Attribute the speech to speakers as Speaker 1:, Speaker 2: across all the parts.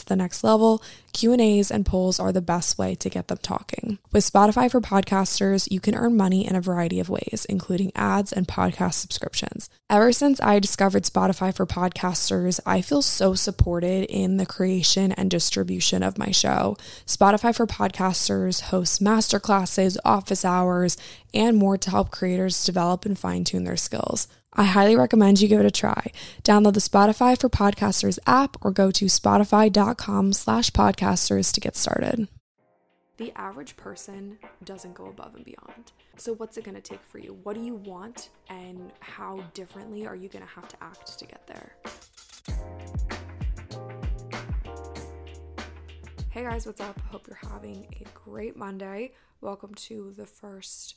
Speaker 1: to the next level, Q&As and polls are the best way to get them talking. With Spotify for podcasters, you can earn money in a variety of ways, including ads and podcast subscriptions. Ever since I discovered Spotify for podcasters, I feel so supported in the creation and distribution of my show. Spotify for podcasters hosts masterclasses, office hours, and more to help creators develop and fine-tune their skills. I highly recommend you give it a try. Download the Spotify for Podcasters app or go to spotify.com slash podcasters to get started. The average person doesn't go above and beyond. So what's it going to take for you? What do you want and how differently are you going to have to act to get there? Hey guys, what's up? Hope you're having a great Monday. Welcome to the first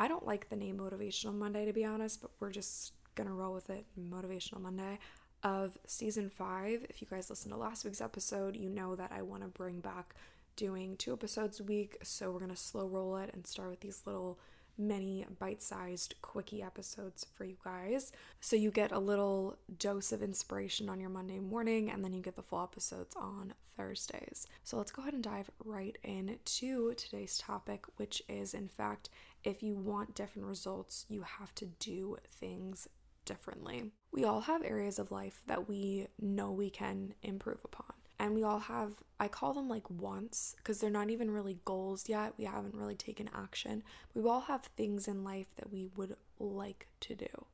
Speaker 1: I don't like the name Motivational Monday to be honest, but we're just gonna roll with it. Motivational Monday of season five. If you guys listened to last week's episode, you know that I want to bring back doing two episodes a week. So we're gonna slow roll it and start with these little many bite sized quickie episodes for you guys. So you get a little dose of inspiration on your Monday morning and then you get the full episodes on Thursdays. So let's go ahead and dive right into today's topic, which is in fact if you want different results, you have to do things differently. We all have areas of life that we know we can improve upon. And we all have, I call them like wants because they're not even really goals yet. We haven't really taken action. We all have things in life that we would like to do.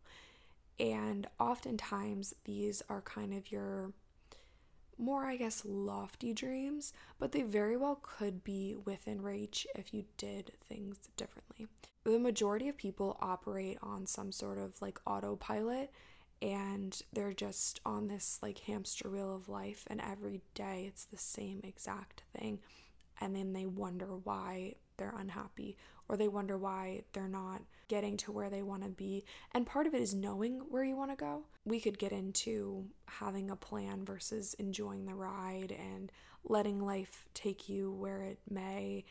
Speaker 1: And oftentimes, these are kind of your more, I guess, lofty dreams, but they very well could be within reach if you did things differently. The majority of people operate on some sort of like autopilot and they're just on this like hamster wheel of life, and every day it's the same exact thing. And then they wonder why they're unhappy or they wonder why they're not getting to where they want to be. And part of it is knowing where you want to go. We could get into having a plan versus enjoying the ride and letting life take you where it may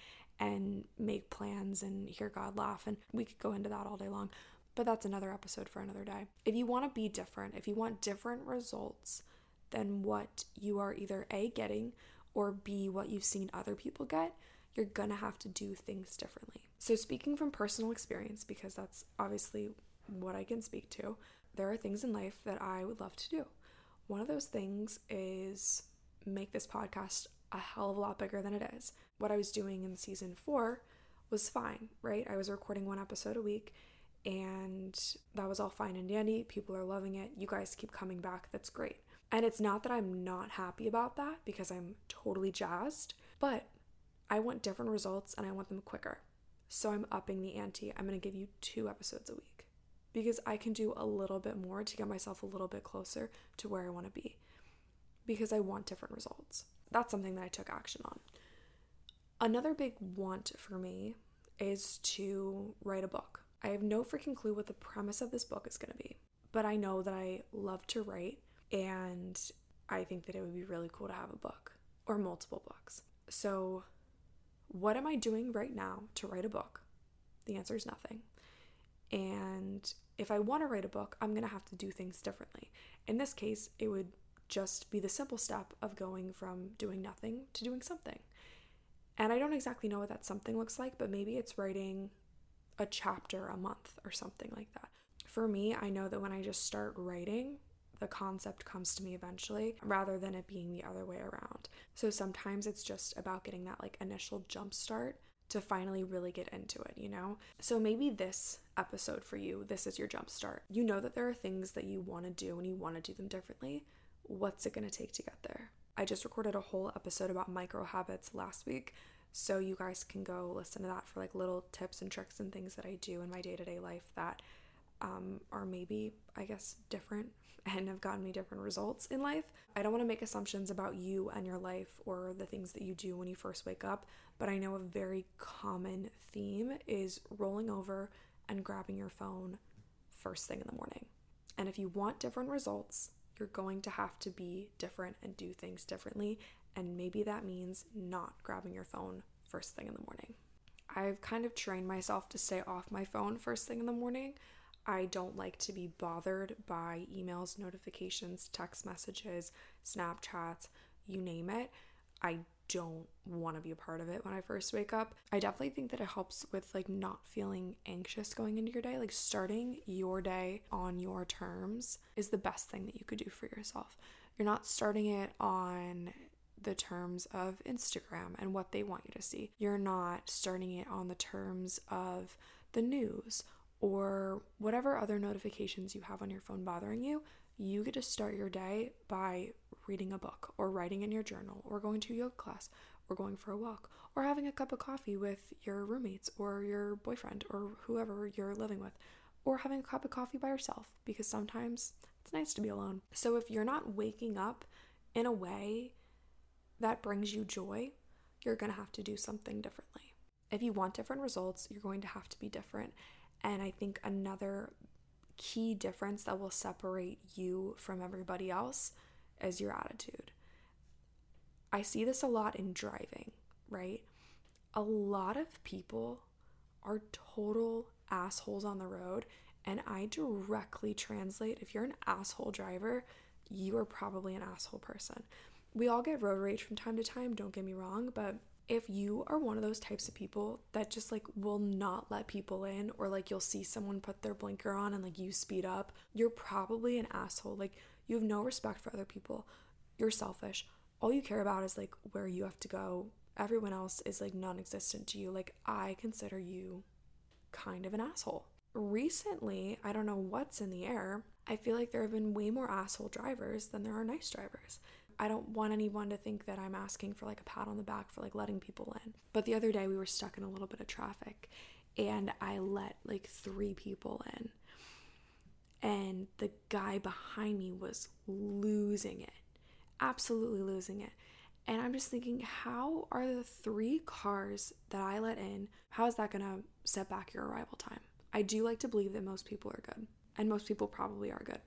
Speaker 1: and make plans and hear God laugh. And we could go into that all day long. But that's another episode for another day. If you want to be different, if you want different results than what you are either A, getting, or B, what you've seen other people get, you're gonna have to do things differently. So, speaking from personal experience, because that's obviously what I can speak to, there are things in life that I would love to do. One of those things is make this podcast a hell of a lot bigger than it is. What I was doing in season four was fine, right? I was recording one episode a week and that was all fine and dandy. People are loving it. You guys keep coming back. That's great. And it's not that I'm not happy about that because I'm totally jazzed, but I want different results and I want them quicker. So I'm upping the ante. I'm going to give you two episodes a week because I can do a little bit more to get myself a little bit closer to where I want to be because I want different results. That's something that I took action on. Another big want for me is to write a book. I have no freaking clue what the premise of this book is going to be, but I know that I love to write and I think that it would be really cool to have a book or multiple books. So what am I doing right now to write a book? The answer is nothing. And if I want to write a book, I'm going to have to do things differently. In this case, it would just be the simple step of going from doing nothing to doing something. And I don't exactly know what that something looks like, but maybe it's writing a chapter a month or something like that. For me, I know that when I just start writing, the concept comes to me eventually rather than it being the other way around. So sometimes it's just about getting that like initial jump start to finally really get into it, you know? So maybe this episode for you, this is your jump start. You know that there are things that you want to do and you want to do them differently. What's it going to take to get there? I just recorded a whole episode about micro habits last week. So you guys can go listen to that for like little tips and tricks and things that I do in my day to day life that um, are maybe, I guess, different and have gotten me different results in life. I don't want to make assumptions about you and your life or the things that you do when you first wake up, but I know a very common theme is rolling over and grabbing your phone first thing in the morning. And if you want different results, you're going to have to be different and do things differently. And maybe that means not grabbing your phone first thing in the morning. I've kind of trained myself to stay off my phone first thing in the morning. I don't like to be bothered by emails, notifications, text messages, Snapchats, you name it. I don't want to be a part of it when I first wake up. I definitely think that it helps with like not feeling anxious going into your day. Like starting your day on your terms is the best thing that you could do for yourself. You're not starting it on the terms of Instagram and what they want you to see. You're not starting it on the terms of the news or whatever other notifications you have on your phone bothering you. You get to start your day by reading a book or writing in your journal or going to yoga class or going for a walk or having a cup of coffee with your roommates or your boyfriend or whoever you're living with or having a cup of coffee by yourself because sometimes it's nice to be alone. So if you're not waking up in a way that brings you joy, you're going to have to do something differently. If you want different results, you're going to have to be different. And I think another key difference that will separate you from everybody else is your attitude. I see this a lot in driving, right? A lot of people are total assholes on the road, and I directly translate if you're an asshole driver, you are probably an asshole person. We all get road rage from time to time, don't get me wrong, but if you are one of those types of people that just like will not let people in or like you'll see someone put their blinker on and like you speed up, you're probably an asshole. Like you have no respect for other people. You're selfish. All you care about is like where you have to go. Everyone else is like non existent to you. Like, I consider you kind of an asshole. Recently, I don't know what's in the air. I feel like there have been way more asshole drivers than there are nice drivers. I don't want anyone to think that I'm asking for like a pat on the back for like letting people in. But the other day we were stuck in a little bit of traffic and I let like three people in and the guy behind me was losing it, absolutely losing it. And I'm just thinking, how are the three cars that I let in, how is that to set back your arrival time? I do like to believe that most people are good, and most people probably are good.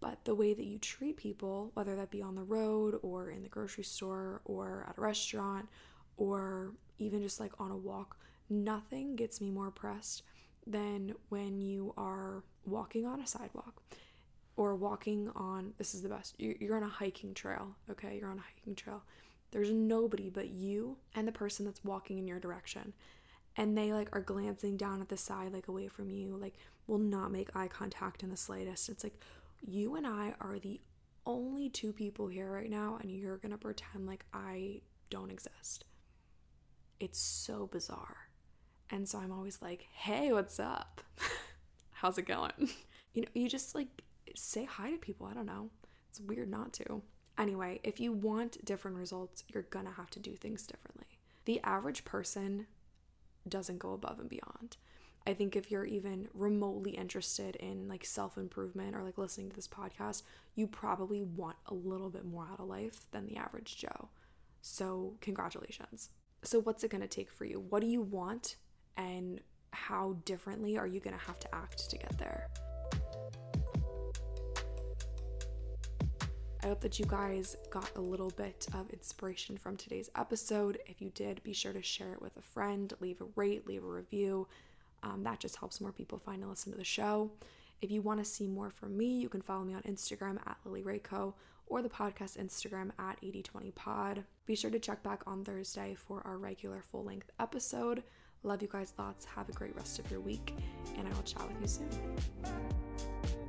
Speaker 1: But the way that you treat people, whether that be on the road or in the grocery store or at a restaurant or even just like on a walk, nothing gets me more pressed than when you are walking on a sidewalk or walking on this is the best you're on a hiking trail okay? You're on a hiking trail. There's nobody but you and the person that's walking in your direction. And they like are glancing down at the side like away from you like will not make eye contact in the slightest. It's like you and i are the only two people here right now and you're gonna pretend like i don't exist it's so bizarre and so I'm always like, hey, what's up? How's it going? you know, you just like say hi to people. I don't know. It's weird not to. Anyway, if you want different results, you're gonna have to do things differently. The average person doesn't go above and beyond. I think if you're even remotely interested in like self improvement or like listening to this podcast, you probably want a little bit more out of life than the average Joe. So, congratulations. So, what's it gonna take for you? What do you want? and how differently are you going to have to act to get there? I hope that you guys got a little bit of inspiration from today's episode. If you did, be sure to share it with a friend, leave a rate, leave a review. Um, that just helps more people find and listen to the show. If you want to see more from me, you can follow me on Instagram at Lily Rakow or the podcast Instagram at 8020pod. Be sure to check back on Thursday for our regular full length episode. Love you guys lots. Have a great rest of your week, and I will chat with you soon.